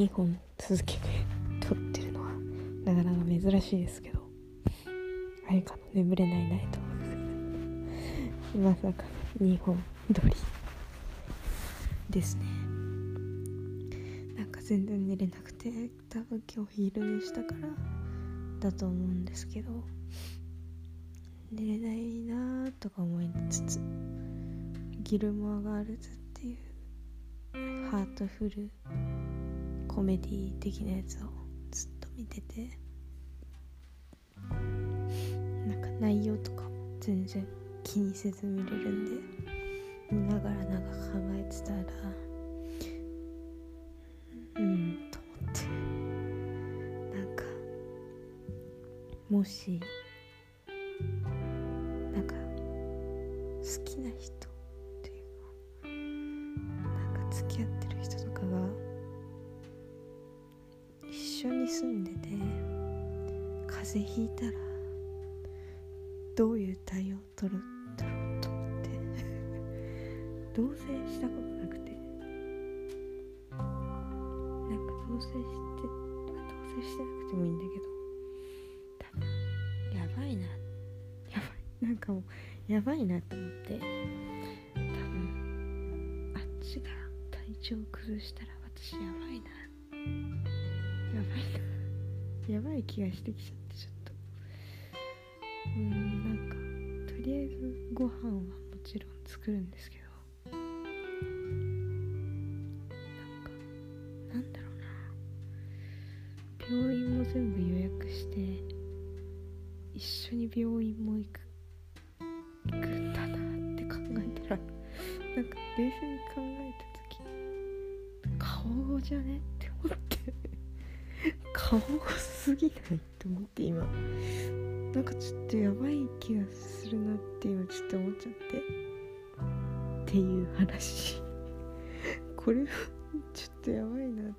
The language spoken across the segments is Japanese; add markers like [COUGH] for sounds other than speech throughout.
2本続けて撮ってるのはなかなか珍しいですけど。あれかの眠れないナイトまさか2本撮りですね。なんか全然寝れなくて多分今日昼寝したからだと思うんですけど。寝れないなーとか思いつつギルモア・ガールズっていうハートフルコメディ的なやつをずっと見てて。なんか内容とかも全然気にせず見れるんで見ながらなんか考えてたらうんと思って。なんかもし緒に住んでて風邪ひいたらどういう対応を取るんだろうと思って。[LAUGHS] 同棲したことなくて。なんか同棲して同棲してなくてもいいんだけど。多分やばいな。やばい。なんかもうやばいなと思って。多分あっちが体調崩したら私やばいな [LAUGHS] やばい気がしてきちゃってちょっと。うんなんかとりあえずご飯はもちろん作るんですけど。なんかなんだろうな。病院も全部予約して一緒に病院も行く行くんだなって考えたらなんか冷静に考えた時顔じゃね？顔すぎないと思って今。なんかちょっとやばい気がするなって今ちょっと思っちゃって。っていう話。これはちょっとやばいなっ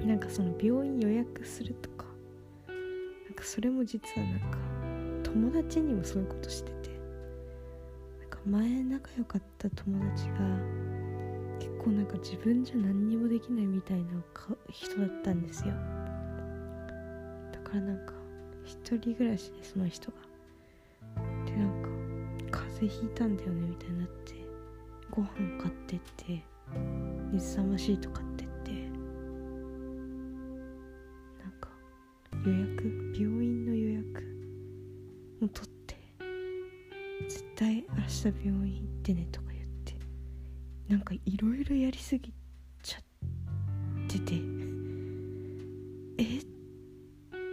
て。なんかその病院予約するとか。なんかそれも実はなんか友達にもそういうことしてて。なんか前仲良かった友達が構なんか自分じゃ何にもできないみたいな人だったんですよ。だからなんか一人暮らしでその人が。でなんか風邪ひいたんだよねみたいになってご飯買ってって水さまシート買ってってなんか予約病院の予約も取って絶対明日病院行ってねとかなんかいろいろやりすぎちゃってて。[LAUGHS] え？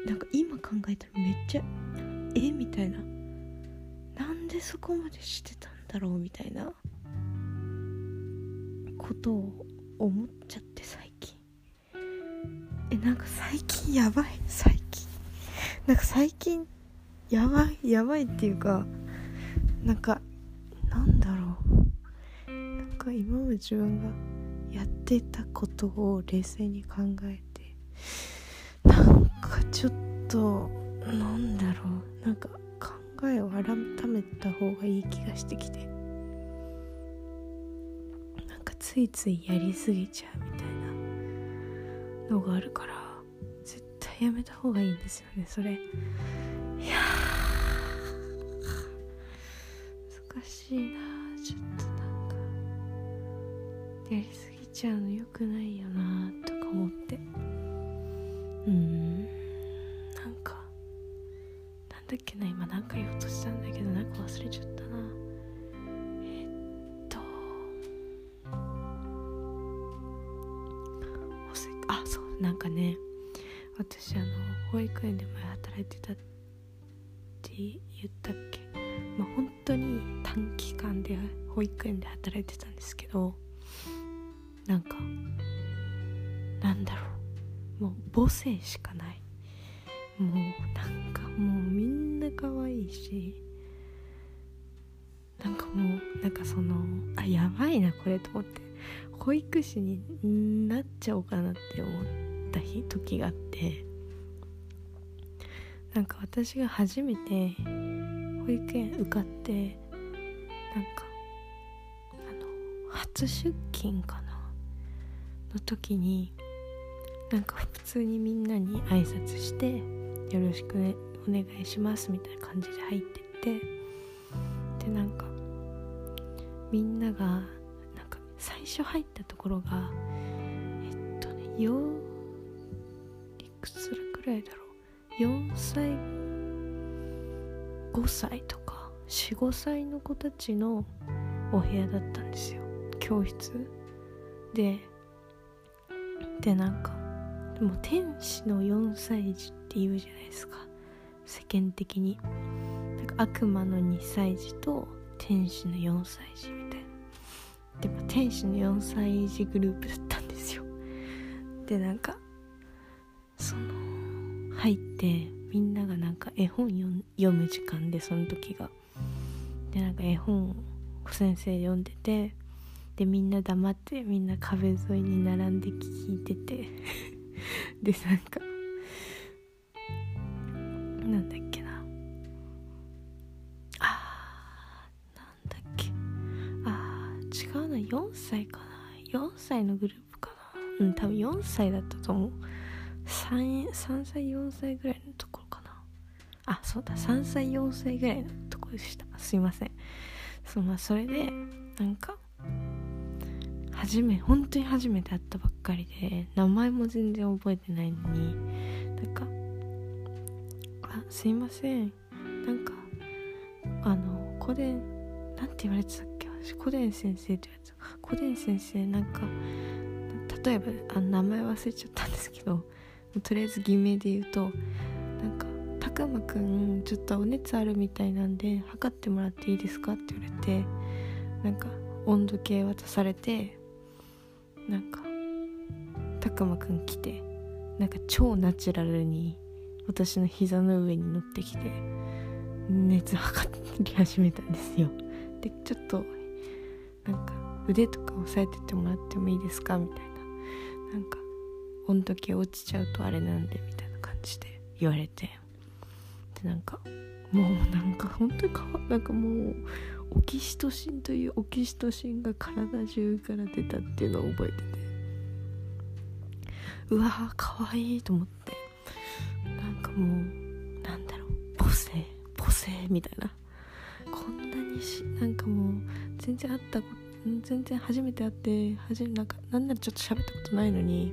なんか今考えたらめっちゃえ？みたいな。なんでそこまでしてたんだろうみたいな。ことを思っちゃって最近。え？なんか最近やばい。最近。なんか最近やばい。やばいっていうかなんかなんだろう。か今まで自分がやってたことを冷静に考えてなんかちょっとなんだろう。なんか考えを改めた方がいい気がしてきて。なんかついついやりすぎちゃうみたいなのがあるから絶対やめた方がいいんですよねそれ。いや難しいなちょっと。やりすぎちゃうのよくないよなとか思って。うん。なんかなんだっけな今なんか言おうとしたんだけどなんか忘れちゃったな。えっとあそうなんかね私あの保育園で前働いてたって言ったっけ。まあ本当に短期間で保育園で働いてたんですけどなんかなんだろう。もう母性しかない。もうなんかもうみんな可愛いし。なんかもうなんかそのあやばいなこれと思って。保育士になっちゃおうかなって思った日時があって。なんか私が初めて保育園受かってなんかあの初出勤かな。の時になんか普通にみんなに挨拶して「よろしく、お願いします」みたいな感じで入ってってでなんかみんながなんか最初入ったところがえっとねよいくつくらいだろう。4歳5歳とか45歳の子たちのお部屋だったんですよ。教室。ででなんかも天使の4歳児って言うじゃないですか。世間的に。なんか悪魔の2歳児と天使の4歳児みたいな。でも天使の4歳児グループだったんですよ。でなんかその入ってみんながなんか絵本読む時間でその時が。でなんか絵本を先生読んでてでみんな黙ってみんな壁沿いに並んで聞いてて。[LAUGHS] でなんかなんだっけな。あーなんだっけ。あー違うな。4歳かな。4歳のグループかな。うん多分4歳だったと思う。3, 3歳4歳ぐらいのところかな。あそうだ。3歳4歳ぐらいのところでした。すいません。そまあそれでなんか初め本当に初めて会ったばっかりで名前も全然覚えてないのに。なんか「あすいません。なんかあの古伝なんて言われてたっけ？私古伝先生って言われてた古伝先生なんか例えばあ名前忘れちゃったんですけどとりあえず偽名で言うとなんか「たくまくんちょっとお熱あるみたいなんで測ってもらっていいですか?」って言われてなんか温度計渡されてなんかたくまくん来てなんか超ナチュラルに私の膝の上に乗ってきて熱測り始めたんですよ。でちょっとなんか腕とか押さえててもらってもいいですか？みたいな。なんか温度計落ちちゃうとあれなんでみたいな感じで言われて。でなんかもうなんか本当にかわなんかもうオキシトシンというオキシトシンが体中から出たっていうのを覚えてて。うわーかわいいと思って。なんかもうなんだろう。母性。母性みたいな。こんなにしなんかもう全然会った全然初めて会って初めなんかなんならちょっと喋ったことないのに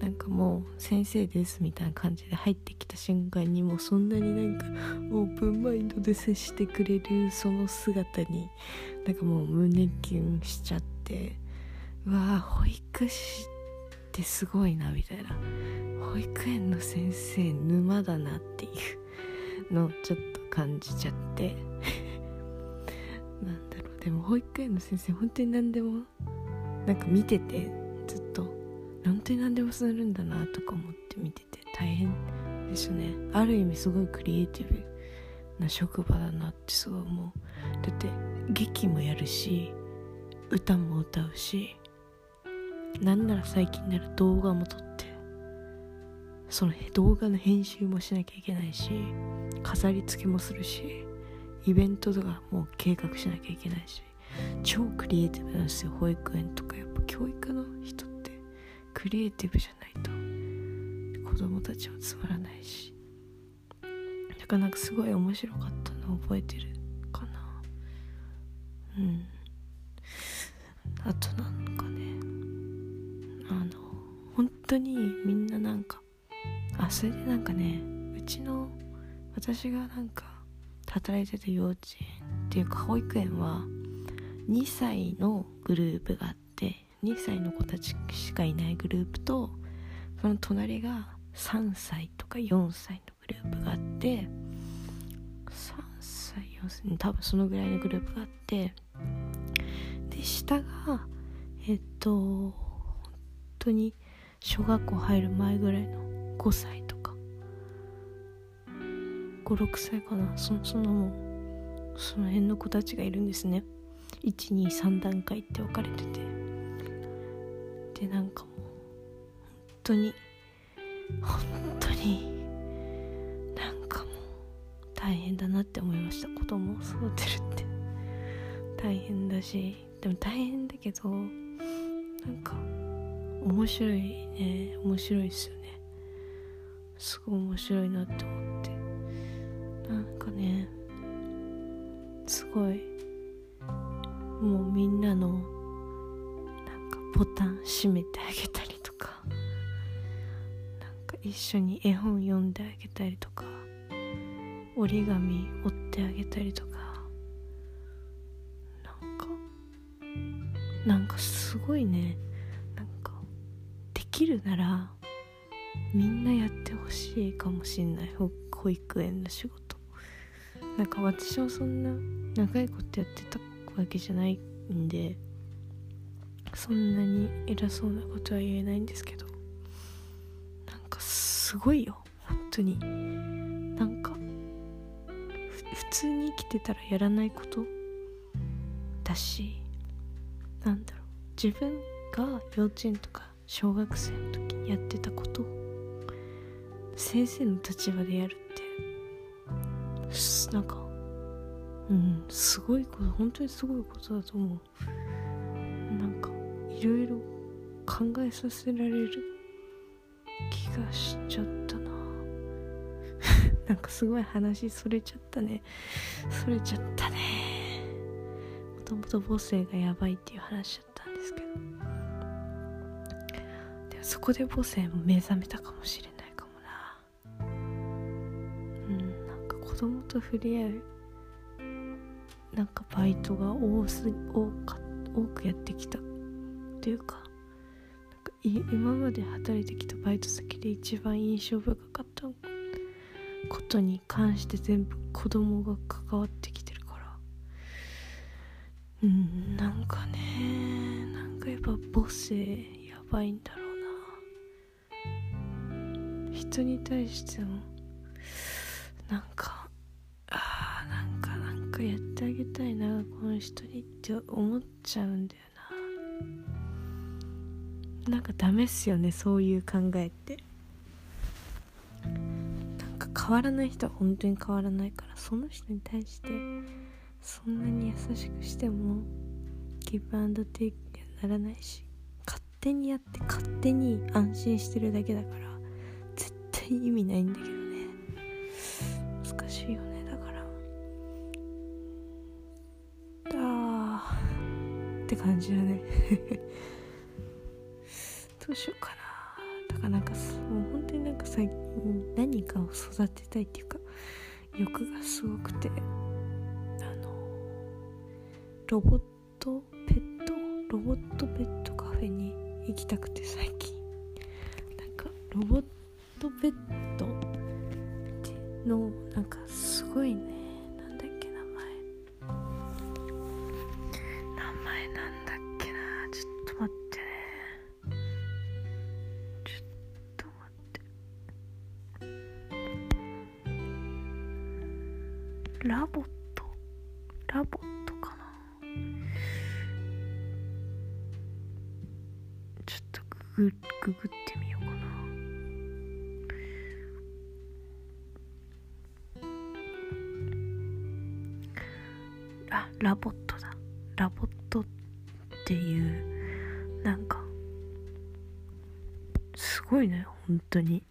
なんかもう先生ですみたいな感じで入ってきた瞬間にもうそんなになんかオープンマインドで接してくれるその姿になんかもう胸キュンしちゃってうわー保育士ってすごいなみたいな。保育園の先生沼だなっていうのをちょっと感じちゃって。なんだろう。でも保育園の先生本当に何でもなんか見ててずっと本当に何でもするんだなとか思って見てて大変ですね。ある意味すごいクリエイティブな職場だなってすごい思う。だって劇もやるし歌も歌うしなんなら最近なら動画も撮ってその動画の編集もしなきゃいけないし飾り付けもするしイベントとかもう計画しなきゃいけないし超クリエイティブなんですよ。保育園とかやっぱ教育の人ってクリエイティブじゃないと。子供たちもつまらないし。だかなかすごい面白かったのを覚えてるかな。うん。あとなんかね。あの本当にみんななんかあそれでなんかねうちの私がなんか働いてた幼稚園っていうか保育園は2歳のグループがあって2歳の子たちしかいないグループとその隣が3歳とか4歳のグループがあって3歳4歳多分そのぐらいのグループがあってで下がえっと本当に小学校入る前ぐらいの5歳とか56歳かな。そそのその辺の子たちがいるんですね。123段階って分かれてて。でなんかもう本当に本当になんかもう大変だなって思いました。子供を育てるって。大変だしでも大変だけどなんか面白いね。面白いですよね。すごい面白いなって思って。なんかねすごいもうみんなのボタン閉めてあげたりとか。なんか一緒に絵本読んであげたりとか。折り紙折ってあげたりとか。なんかなんかすごいね。なんかできるならみんなやってほしいかもしんない。保育園の仕事。なんか私もそんな長いことやってたわけじゃないんで。そんなに偉そうなことは言えないんですけど。なんかすごいよ。本当に。なんか普通に生きてたらやらないこと。だしなんだろう。自分が幼稚園とか小学生の時にやってたこと。先生の立場でやるって。なんかうんすごいこと本当にすごいことだと思う。なんかいろいろ考えさせられる気がしちゃったな。[LAUGHS] なんかすごい話それちゃったね。それちゃったね。もともと母性がやばいっていう話だったんですけど。でもそこで母性も目覚めたかもしれないかもな。うんなんか子供と触れ合うなんかバイトが多す多か多くやってきたっていうかなんか今まで働いてきたバイト先で一番印象深かったことに関して全部子供が関わってきてるから。うんなんかねなんかやっぱ母性やばいんだろうな。人に対してもなんかああなんかなんかやってあげたいなこの人にって思っちゃうんだよなんかダメっすよねそういう考えって。変わらない人は本当に変わらないからその人に対してそんなに優しくしてもギブアンドテイクにはならないし勝手にやって勝手に安心してるだけだから絶対意味ないんだけどね。難しいよねだから。あーって感じだね。[LAUGHS] どうしようかな。だからなんかもう本当になんか最近何かを育てたいっていうか欲がすごくて。あのロボットペット？ロボットペットカフェに行きたくて最近。なんかロボットペットのなんかすごいね。LOVOT だ。 LOVOT っていうなんかすごいね本当に。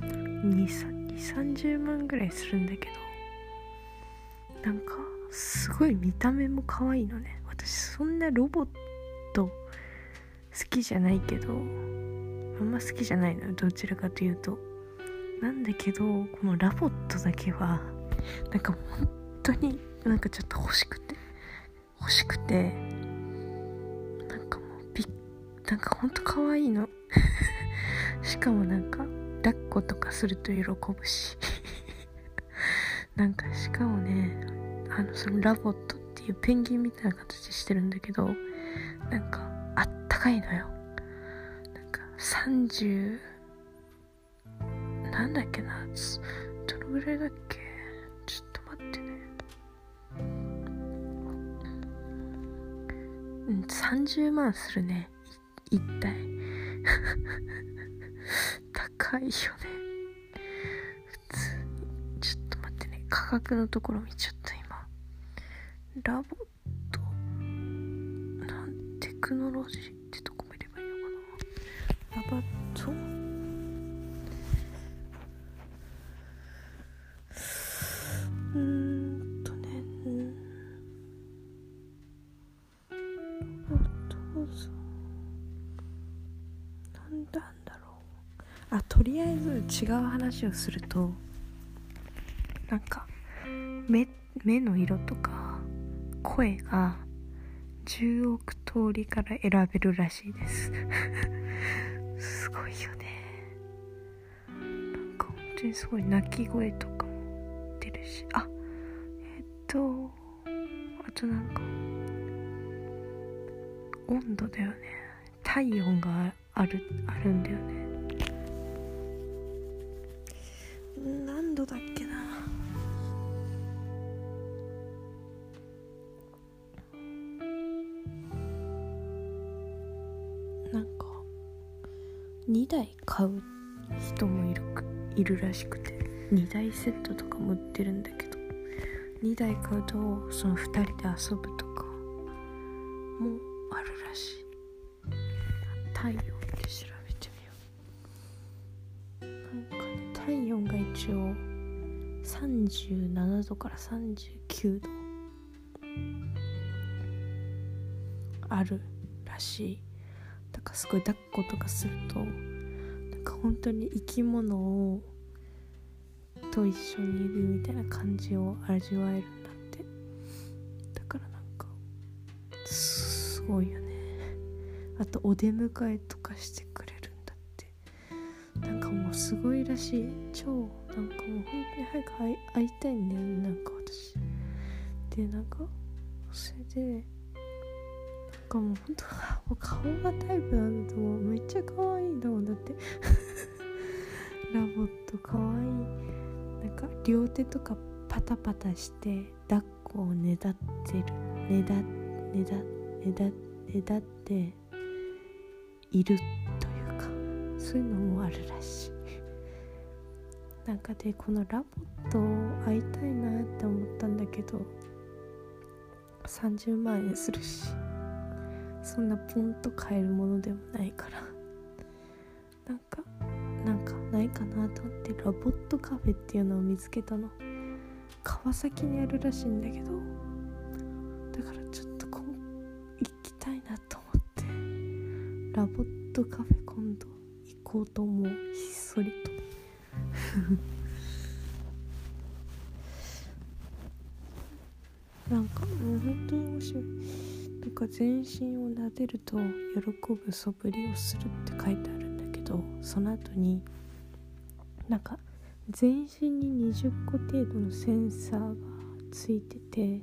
230万ぐらいするんだけど。なんかすごい見た目も可愛いのね。私そんなロボット好きじゃないけどあんま好きじゃないのどちらかというと。なんだけどこの LOVOT だけはなんか本当になんかちょっと欲しくて。欲しくてなんかもうびなんかほんと可愛いの。[LAUGHS] しかもなんか抱っことかすると喜ぶし。[LAUGHS] なんかしかもねあのそのラボットっていうペンギンみたいな形してるんだけどなんかあったかいのよ。なんか30なんだっけなどのぐらいだっけ？ちょっと待ってね。30万するね。一体。[LAUGHS] 高いよね。普通にちょっと待ってね。価格のところ見ちゃった今。ラボットなんテクノロジーってとこ見ればいいのかな。ラバッ違う話をするとなんか目目の色とか声が10億通りから選べるらしいです。[LAUGHS] すごいよね。なんか本当にすごい鳴き声とかも出るし。あえっとあとなんか温度だよね。体温があるあるんだよね。なんか2台買う人もいるいるらしくて2台セットとかも売ってるんだけど2台買うとその2人で遊ぶとかもあるらしい。体温で調べてみよう。なんかね体温が一応37度から39度あるらしい。すごい抱っことかするとなんか本当に生き物をと一緒にいるみたいな感じを味わえるんだって。だからなんかすごいよね。あとお出迎えとかしてくれるんだって。なんかもうすごいらしい。超なんかもう本当に早く会いたいんだよねなんか私。でなんかそれでかもう本当 [LAUGHS] は顔がタイプなんだと思う。めっちゃ可愛いんだもん。だって [LAUGHS] ラボット可愛い。なんか両手とかパタパタして抱っこをねだってる。ねだねだねだねだっているというかそういうのもあるらしい。なんかでこの LOVOT 会いたいなって思ったんだけど30万円するし。そんなポンと買えるものでもないから。なんかなんかないかなと思って LOVOT カフェっていうのを見つけたの。川崎にあるらしいんだけどだからちょっとこう行きたいなと思って LOVOT カフェ今度行こうと思う。ひっそりと。[LAUGHS] なんかもう本当に面白い。なんか全身を撫でると喜ぶ素振りをするって書いてあるんだけどその後になんか全身に20個程度のセンサーがついてて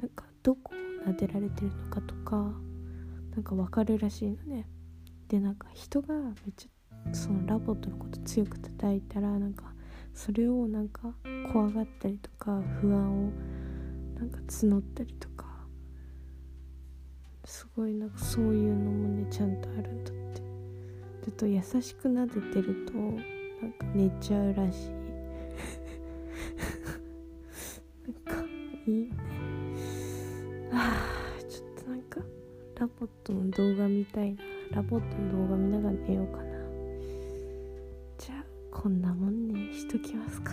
なんかどこを撫でられてるのかとかなんか分かるらしいのね。でなんか人がめっちゃそのラボットのこと強く叩いたらなんかそれをなんか怖がったりとか不安をなんか募ったりとかすごいなんかそういうのもねちゃんとあるんだって。ちょっと優しく撫でてるとなんか寝ちゃうらしい。なんかいいね。あーちょっとなんか LOVOT の動画見たいな。 LOVOT の動画見ながら寝ようかな。じゃあこんなもんにしときますか。